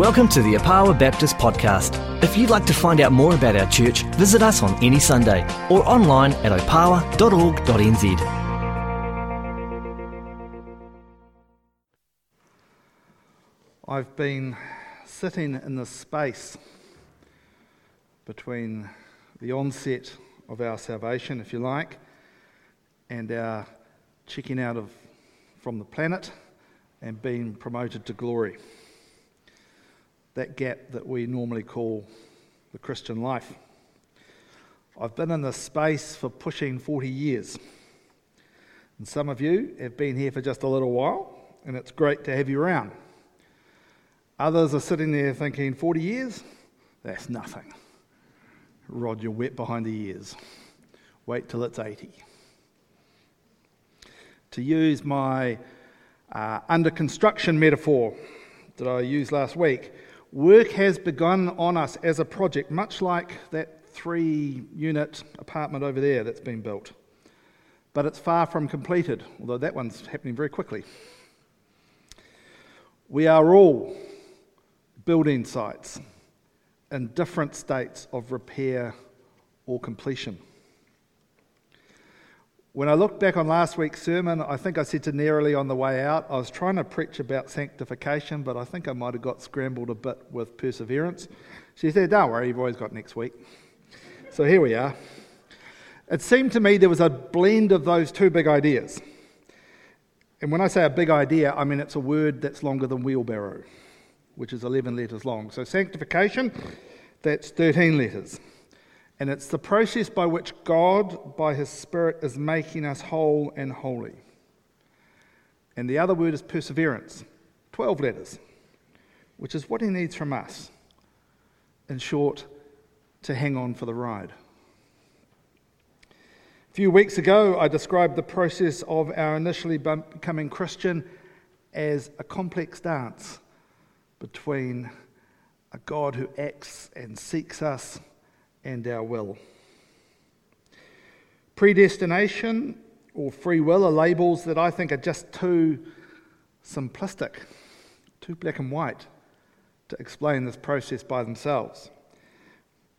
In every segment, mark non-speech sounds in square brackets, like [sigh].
Welcome to the Opawa Baptist Podcast. If you'd like to find out more about our church, visit us on any Sunday or online at opawa.org.nz. I've been sitting in the space between the onset of our salvation, if you like, and our checking out of from the planet and being promoted to glory. That gap that we normally call the Christian life. I've been in this space for pushing 40 years. And some of you have been here for just a little while, and it's great to have you around. Others are sitting there thinking, 40 years? That's nothing. Rod, you're wet behind the ears. Wait till it's 80. To use my uh, under construction metaphor that I used last week, work has begun on us as a project, much like that three unit apartment over there that's been built. But it's far from completed, although that one's happening very quickly. We are all building sites in different states of repair or completion. When I look back on last week's sermon, I think I said to Nerily on the way out, I was trying to preach about sanctification, but I think I might have got scrambled a bit with perseverance. She said, Don't worry, you've always got next week. So here we are. It seemed to me there was a blend of those two big ideas. And when I say a big idea, I mean it's a word that's longer than wheelbarrow, which is 11 letters long. So sanctification, that's 13 letters. And it's the process by which God, by His Spirit, is making us whole and holy. And the other word is perseverance, 12 letters, which is what He needs from us. In short, to hang on for the ride. A few weeks ago, I described the process of our initially becoming Christian as a complex dance between a God who acts and seeks us and our will. Predestination or free will are labels that I think are just too simplistic, too black and white to explain this process by themselves.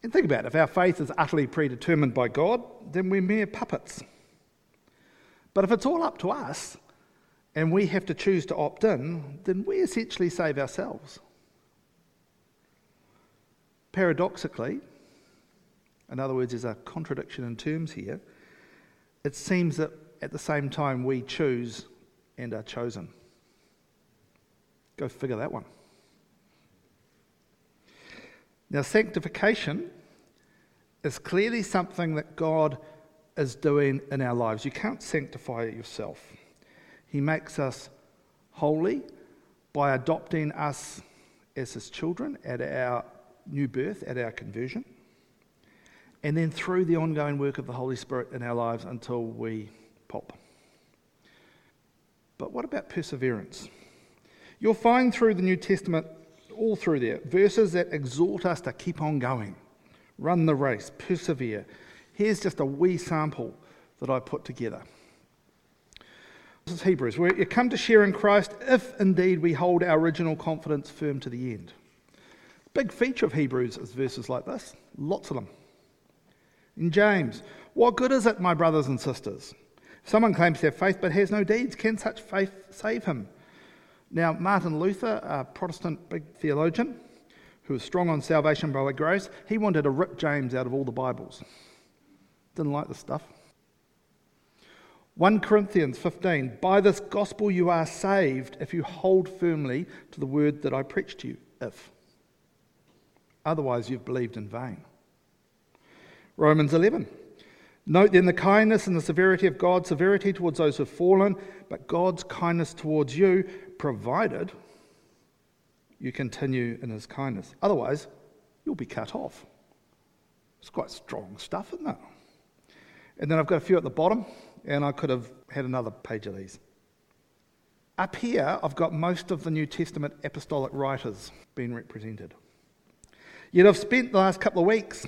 And think about it if our faith is utterly predetermined by God, then we're mere puppets. But if it's all up to us and we have to choose to opt in, then we essentially save ourselves. Paradoxically, in other words, there's a contradiction in terms here. It seems that at the same time we choose and are chosen. Go figure that one. Now, sanctification is clearly something that God is doing in our lives. You can't sanctify yourself. He makes us holy by adopting us as His children at our new birth, at our conversion and then through the ongoing work of the Holy Spirit in our lives until we pop. But what about perseverance? You'll find through the New Testament, all through there, verses that exhort us to keep on going, run the race, persevere. Here's just a wee sample that I put together. This is Hebrews. We come to share in Christ if indeed we hold our original confidence firm to the end. Big feature of Hebrews is verses like this, lots of them. In James, what good is it, my brothers and sisters? If someone claims to have faith but has no deeds, can such faith save him? Now, Martin Luther, a Protestant big theologian who was strong on salvation by grace, he wanted to rip James out of all the Bibles. Didn't like the stuff. 1 Corinthians 15 By this gospel you are saved if you hold firmly to the word that I preached to you. If. Otherwise, you've believed in vain. Romans 11. Note then the kindness and the severity of God, severity towards those who have fallen, but God's kindness towards you, provided you continue in his kindness. Otherwise, you'll be cut off. It's quite strong stuff, isn't it? And then I've got a few at the bottom, and I could have had another page of these. Up here, I've got most of the New Testament apostolic writers being represented. Yet I've spent the last couple of weeks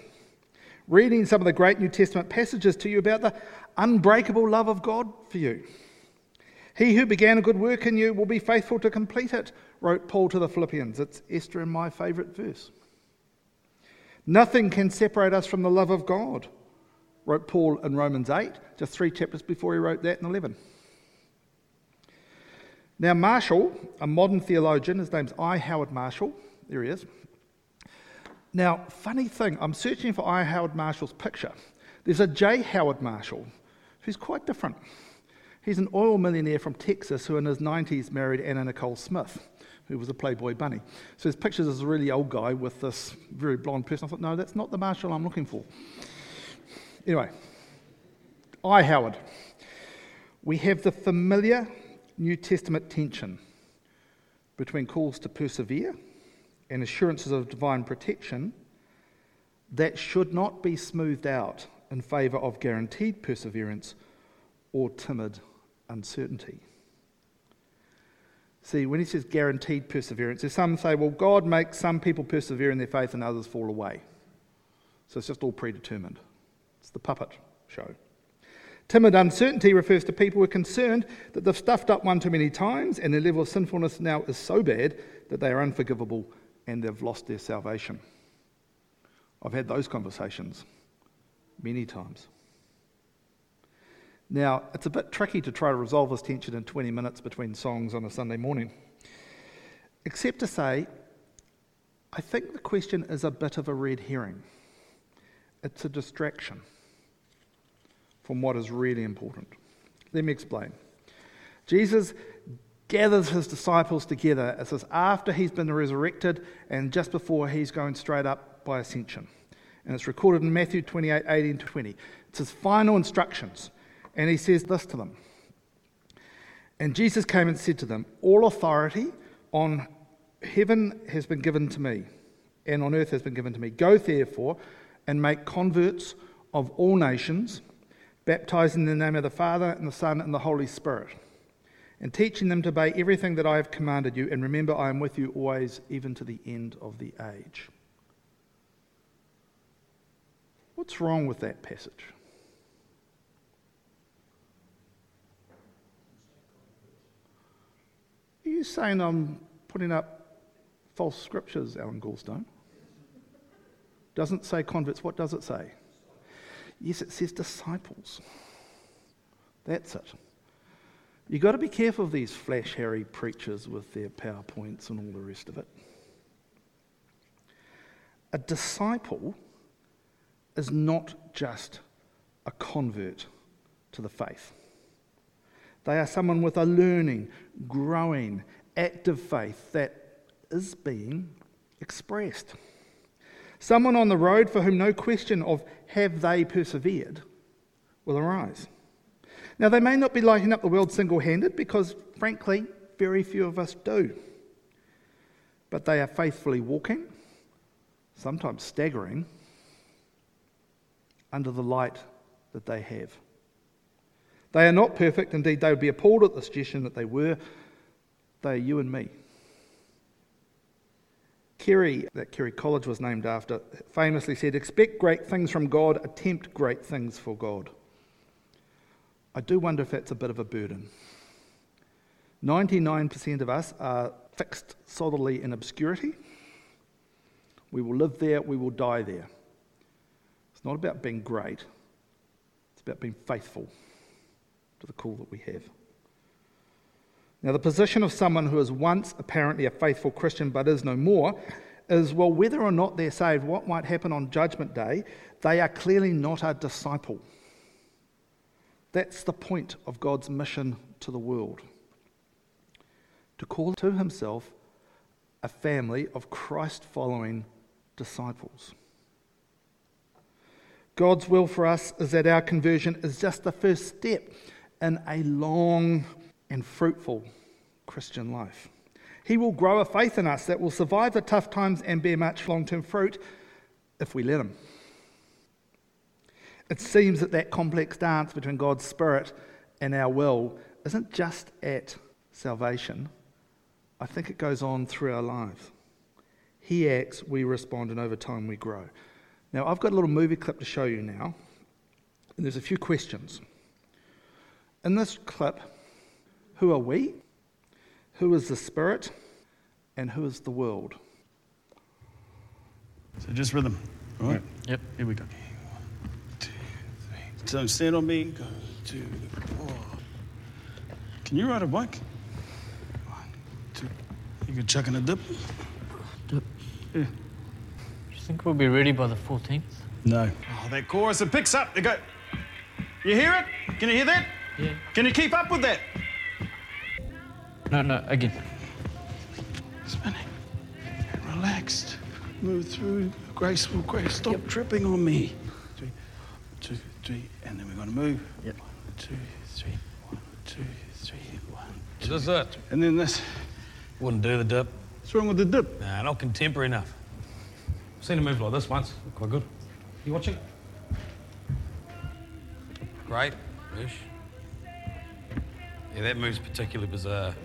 reading some of the great New Testament passages to you about the unbreakable love of God for you. He who began a good work in you will be faithful to complete it, wrote Paul to the Philippians. It's Esther and my favourite verse. Nothing can separate us from the love of God, wrote Paul in Romans 8, just three chapters before he wrote that in 11. Now, Marshall, a modern theologian, his name's I. Howard Marshall, there he is. Now, funny thing, I'm searching for I. Howard Marshall's picture. There's a J. Howard Marshall who's quite different. He's an oil millionaire from Texas who, in his 90s, married Anna Nicole Smith, who was a Playboy bunny. So his picture is a really old guy with this very blonde person. I thought, no, that's not the Marshall I'm looking for. Anyway, I, Howard. We have the familiar New Testament tension between calls to persevere and assurances of divine protection that should not be smoothed out in favour of guaranteed perseverance or timid uncertainty. See, when he says guaranteed perseverance, there's some say, well, God makes some people persevere in their faith and others fall away. So it's just all predetermined. It's the puppet show. Timid uncertainty refers to people who are concerned that they've stuffed up one too many times and their level of sinfulness now is so bad that they are unforgivable and they've lost their salvation. I've had those conversations many times. Now, it's a bit tricky to try to resolve this tension in 20 minutes between songs on a Sunday morning, except to say, I think the question is a bit of a red herring. It's a distraction from what is really important. Let me explain. Jesus gathers his disciples together. It says after he's been resurrected and just before he's going straight up by ascension. And it's recorded in Matthew 28 18 to 20. It's his final instructions. And he says this to them. And Jesus came and said to them, All authority on heaven has been given to me, and on earth has been given to me. Go therefore and make converts of all nations, baptizing in the name of the Father, and the Son, and the Holy Spirit, and teaching them to obey everything that I have commanded you. And remember, I am with you always, even to the end of the age. What's wrong with that passage? Are you saying I'm putting up false scriptures, Alan Goldstone? Doesn't say converts. What does it say? Yes, it says disciples. That's it. You've got to be careful of these flash Harry preachers with their PowerPoints and all the rest of it. A disciple is not just a convert to the faith. They are someone with a learning, growing, active faith that is being expressed. Someone on the road for whom no question of have they persevered will arise. Now, they may not be lighting up the world single handed because, frankly, very few of us do. But they are faithfully walking, sometimes staggering, under the light that they have. They are not perfect. Indeed, they would be appalled at the suggestion that they were. They are you and me. Carey, that Carey College was named after, famously said, Expect great things from God, attempt great things for God. I do wonder if that's a bit of a burden. 99% of us are fixed solidly in obscurity. We will live there, we will die there. It's not about being great, it's about being faithful to the call that we have. Now, the position of someone who is once apparently a faithful Christian but is no more is well, whether or not they're saved, what might happen on Judgment Day, they are clearly not a disciple. That's the point of God's mission to the world to call to himself a family of Christ following disciples. God's will for us is that our conversion is just the first step in a long and fruitful Christian life. He will grow a faith in us that will survive the tough times and bear much long term fruit if we let Him. It seems that that complex dance between God's Spirit and our will isn't just at salvation, I think it goes on through our lives. He acts, we respond, and over time we grow. Now, I've got a little movie clip to show you now, and there's a few questions. In this clip, Who are we? Who is the Spirit? And who is the world? So just rhythm. All right? Yep. Here we go. One, two, three. So stand on me. Go, two, four. Can you ride a bike? One, two. You can chuck in a dip? Dip. Yeah. Do you think we'll be ready by the 14th? No. Oh, that chorus, it picks up. They go. You hear it? Can you hear that? Yeah. Can you keep up with that? No, no, again. Spinning. Relaxed. Move through. Graceful grace. Stop tripping on me. Three, two, three, and then we're going to move. Yep. One, two, three. One, two, three. One, two. Just that. And then this. Wouldn't do the dip. What's wrong with the dip? Nah, not contemporary enough. Seen a move like this once. Quite good. You watching? Great. Ish. Yeah, that move's particularly bizarre.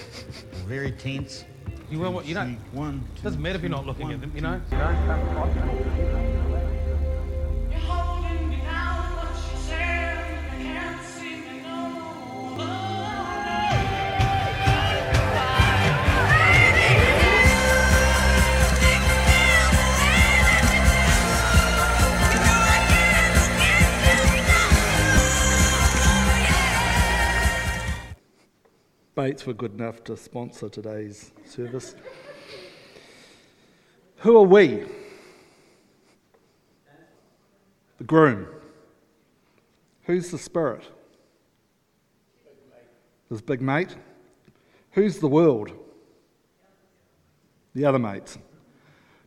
[laughs] Very tense. You well, what you don't. One, two, Doesn't matter if you're not looking one, at them. You two. know. You know. Bates were good enough to sponsor today's service. Who are we? The groom. Who's the spirit? His big mate. Who's the world? The other mates.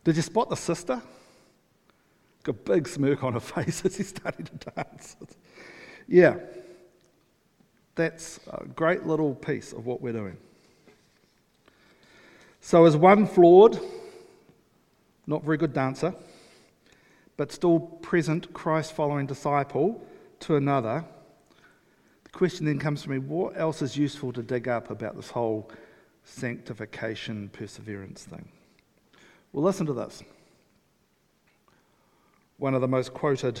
Did you spot the sister? Got a big smirk on her [laughs] face as he's started to dance. Yeah. That's a great little piece of what we're doing. So, as one flawed, not very good dancer, but still present Christ following disciple to another, the question then comes to me what else is useful to dig up about this whole sanctification perseverance thing? Well, listen to this. One of the most quoted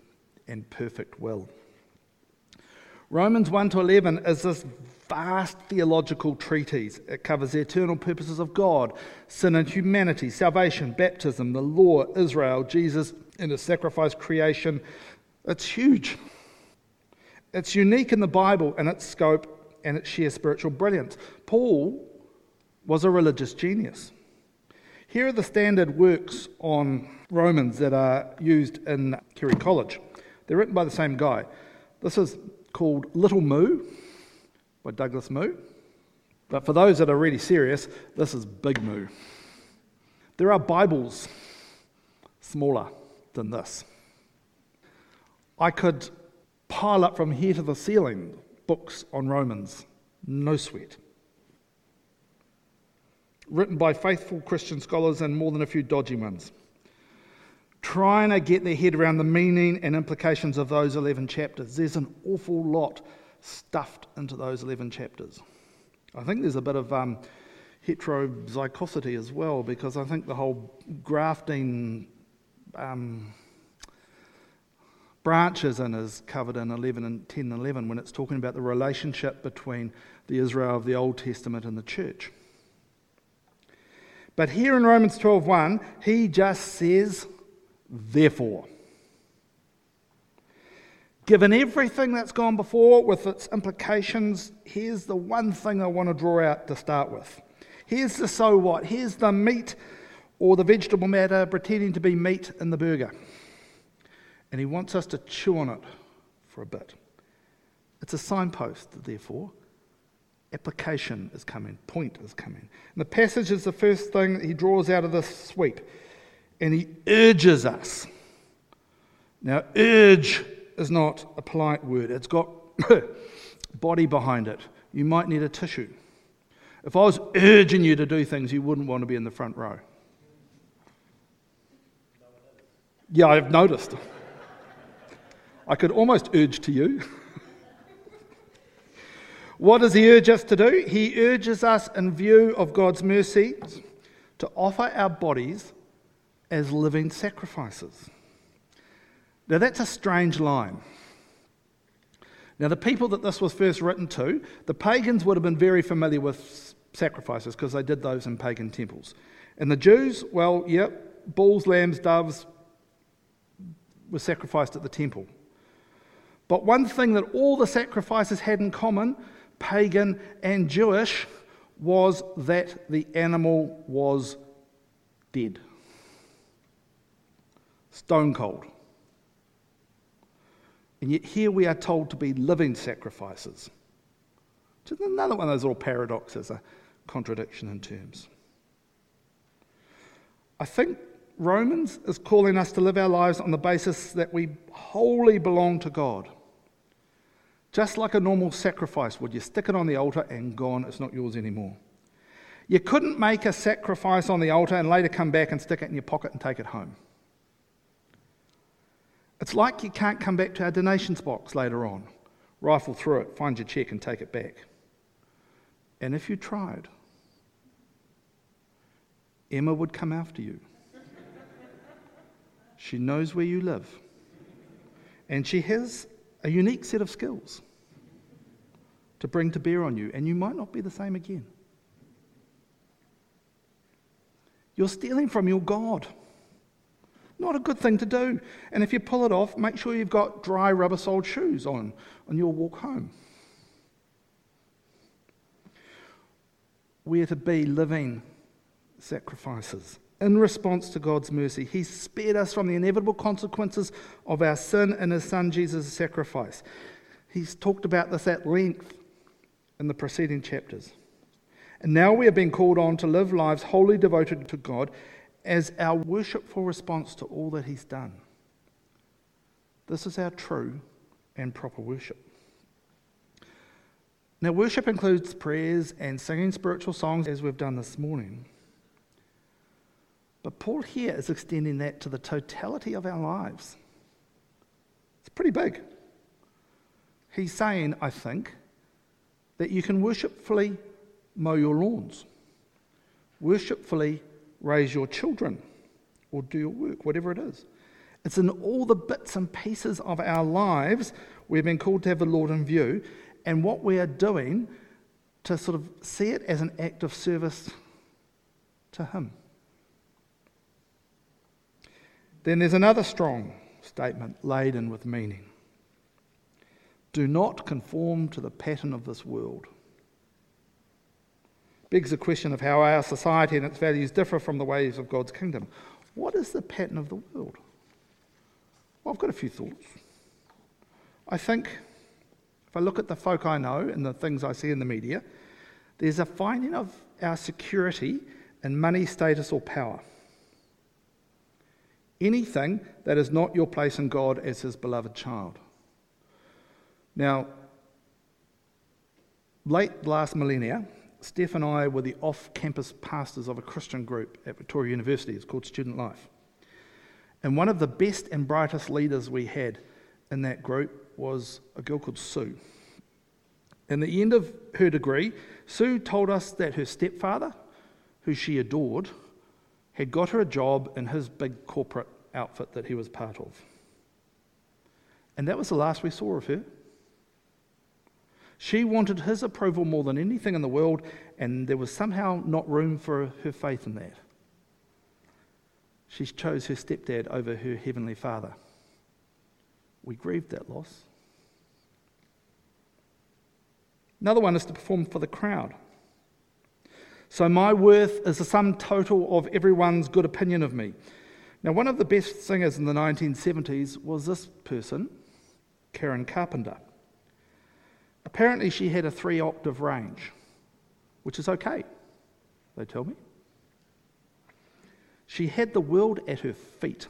and perfect will. Romans 1 to 11 is this vast theological treatise. It covers the eternal purposes of God, sin and humanity, salvation, baptism, the law, Israel, Jesus, and his sacrifice, creation. It's huge. It's unique in the Bible in its scope and its sheer spiritual brilliance. Paul was a religious genius. Here are the standard works on Romans that are used in Carey College. They're written by the same guy. This is called Little Moo by Douglas Moo. But for those that are really serious, this is Big Moo. There are Bibles smaller than this. I could pile up from here to the ceiling books on Romans, no sweat. Written by faithful Christian scholars and more than a few dodgy ones trying to get their head around the meaning and implications of those 11 chapters. There's an awful lot stuffed into those 11 chapters. I think there's a bit of um, heterozygosity as well, because I think the whole grafting um, branches in is covered in 11 and 10 and 11 when it's talking about the relationship between the Israel of the Old Testament and the church. But here in Romans 12:1, he just says Therefore, given everything that's gone before with its implications, here's the one thing I want to draw out to start with. Here's the so what. Here's the meat or the vegetable matter pretending to be meat in the burger. And he wants us to chew on it for a bit. It's a signpost, therefore. Application is coming, point is coming. And the passage is the first thing that he draws out of this sweep and he urges us. Now, urge is not a polite word, it's got [coughs] body behind it, you might need a tissue. If I was urging you to do things, you wouldn't want to be in the front row. Yeah, I've noticed. I could almost urge to you. [laughs] what does he urge us to do? He urges us, in view of God's mercy, to offer our bodies as living sacrifices. Now, that's a strange line. Now, the people that this was first written to, the pagans would have been very familiar with sacrifices because they did those in pagan temples. And the Jews, well, yep, bulls, lambs, doves were sacrificed at the temple. But one thing that all the sacrifices had in common, pagan and Jewish, was that the animal was dead. Stone cold. And yet here we are told to be living sacrifices. Is another one of those little paradoxes, a contradiction in terms. I think Romans is calling us to live our lives on the basis that we wholly belong to God. Just like a normal sacrifice would, you stick it on the altar and gone, it's not yours anymore. You couldn't make a sacrifice on the altar and later come back and stick it in your pocket and take it home. It's like you can't come back to our donations box later on, rifle through it, find your check, and take it back. And if you tried, Emma would come after you. She knows where you live. And she has a unique set of skills to bring to bear on you, and you might not be the same again. You're stealing from your God. Not a good thing to do. And if you pull it off, make sure you've got dry rubber soled shoes on on your walk home. We're to be living sacrifices. In response to God's mercy, He spared us from the inevitable consequences of our sin in His Son Jesus' sacrifice. He's talked about this at length in the preceding chapters. And now we are being called on to live lives wholly devoted to God as our worshipful response to all that He's done. This is our true and proper worship. Now, worship includes prayers and singing spiritual songs, as we've done this morning. But Paul here is extending that to the totality of our lives. It's pretty big. He's saying, I think, that you can worshipfully mow your lawns, worshipfully raise your children, or do your work, whatever it is. It's in all the bits and pieces of our lives we've been called to have the Lord in view, and what we are doing to sort of see it as an act of service to Him. Then there's another strong statement laden with meaning. Do not conform to the pattern of this world begs the question of how our society and its values differ from the ways of God's kingdom. What is the pattern of the world? Well, I've got a few thoughts. I think if I look at the folk I know and the things I see in the media, there's a finding of our security in money, status, or power. Anything that is not your place in God as His beloved child. Now, late last millennia, Steph and I were the off campus pastors of a Christian group at Victoria University. It's called Student Life. And one of the best and brightest leaders we had in that group was a girl called Sue. In the end of her degree, Sue told us that her stepfather, who she adored, had got her a job in his big corporate outfit that he was part of. And that was the last we saw of her. She wanted his approval more than anything in the world, and there was somehow not room for her faith in that. She chose her stepdad over her heavenly father. We grieved that loss. Another one is to perform for the crowd. So, my worth is the sum total of everyone's good opinion of me. Now, one of the best singers in the 1970s was this person, Karen Carpenter. Apparently, she had a three octave range, which is okay, they tell me. She had the world at her feet.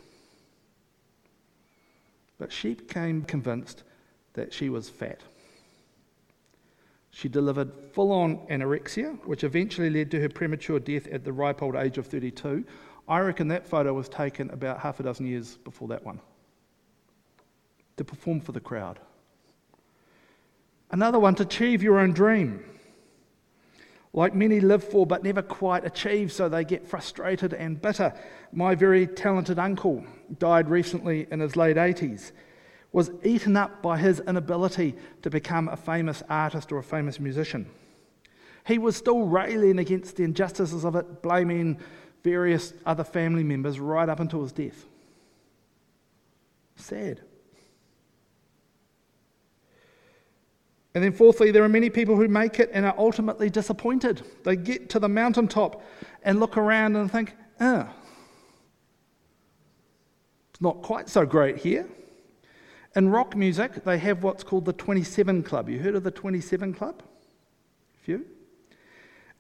But she became convinced that she was fat. She delivered full on anorexia, which eventually led to her premature death at the ripe old age of 32. I reckon that photo was taken about half a dozen years before that one to perform for the crowd. Another one to achieve your own dream. Like many live for but never quite achieve, so they get frustrated and bitter. My very talented uncle died recently in his late 80s, was eaten up by his inability to become a famous artist or a famous musician. He was still railing against the injustices of it, blaming various other family members right up until his death. Sad. And then, fourthly, there are many people who make it and are ultimately disappointed. They get to the mountaintop and look around and think, ah, it's not quite so great here. In rock music, they have what's called the 27 Club. You heard of the 27 Club? A few?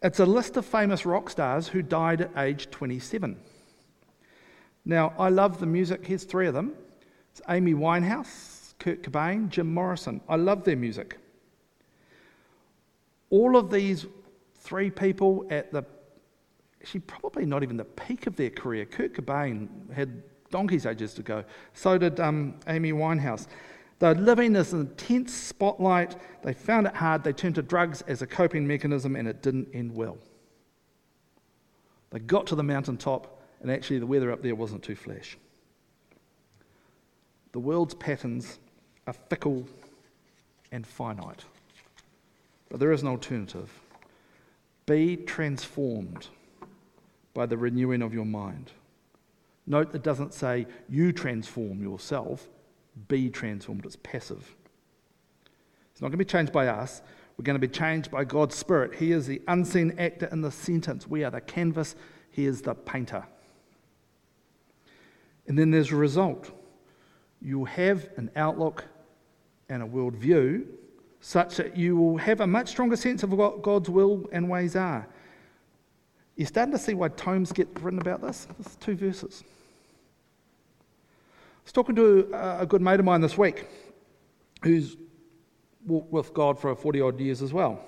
It's a list of famous rock stars who died at age 27. Now, I love the music. Here's three of them it's Amy Winehouse, Kurt Cobain, Jim Morrison. I love their music. All of these three people at the, actually, probably not even the peak of their career. Kurt Cobain had donkey's ages to go. So did um, Amy Winehouse. They're living in this intense spotlight. They found it hard. They turned to drugs as a coping mechanism, and it didn't end well. They got to the mountaintop, and actually, the weather up there wasn't too flash. The world's patterns are fickle and finite. But there is an alternative. Be transformed by the renewing of your mind. Note that doesn't say you transform yourself, be transformed. It's passive. It's not going to be changed by us. We're going to be changed by God's Spirit. He is the unseen actor in the sentence. We are the canvas, He is the painter. And then there's a result. You'll have an outlook and a worldview such that you will have a much stronger sense of what God's will and ways are. You're starting to see why tomes get written about this? There's two verses. I was talking to a good mate of mine this week who's walked with God for 40 odd years as well.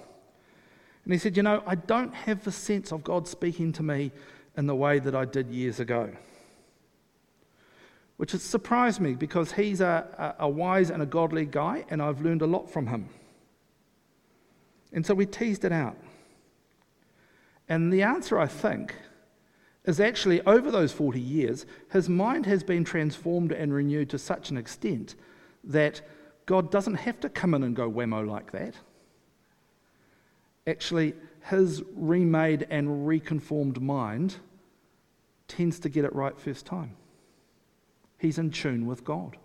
And he said, You know, I don't have the sense of God speaking to me in the way that I did years ago. Which has surprised me because he's a, a, a wise and a godly guy, and I've learned a lot from him. And so we teased it out. And the answer, I think, is actually over those 40 years, his mind has been transformed and renewed to such an extent that God doesn't have to come in and go whammo like that. Actually, his remade and reconformed mind tends to get it right first time. He's in tune with God.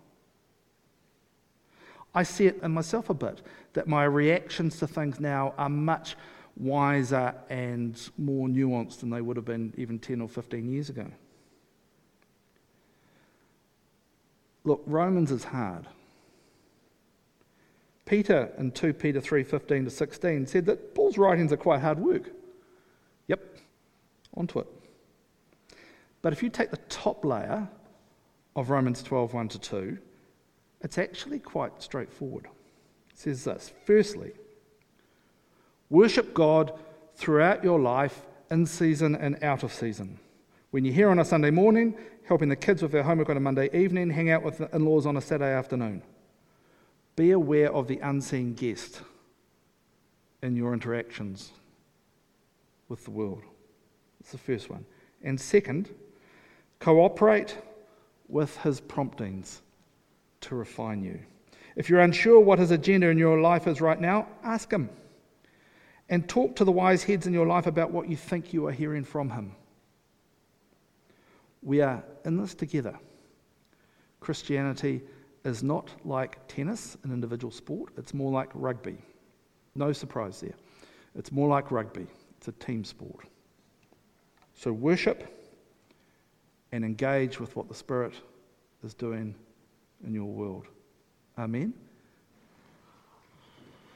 I see it in myself a bit that my reactions to things now are much wiser and more nuanced than they would have been even 10 or 15 years ago. Look, Romans is hard. Peter in 2 Peter 3:15 to 16 said that Paul's writings are quite hard work. Yep, onto it. But if you take the top layer of Romans 12, 1 to 2, it's actually quite straightforward. It says this Firstly, worship God throughout your life, in season and out of season. When you're here on a Sunday morning, helping the kids with their homework on a Monday evening, hang out with the in laws on a Saturday afternoon. Be aware of the unseen guest in your interactions with the world. That's the first one. And second, cooperate with his promptings to refine you. If you're unsure what his agenda in your life is right now, ask him. And talk to the wise heads in your life about what you think you are hearing from him. We are in this together. Christianity is not like tennis, an individual sport, it's more like rugby. No surprise there. It's more like rugby, it's a team sport. So worship and engage with what the Spirit is doing in your world. Amen.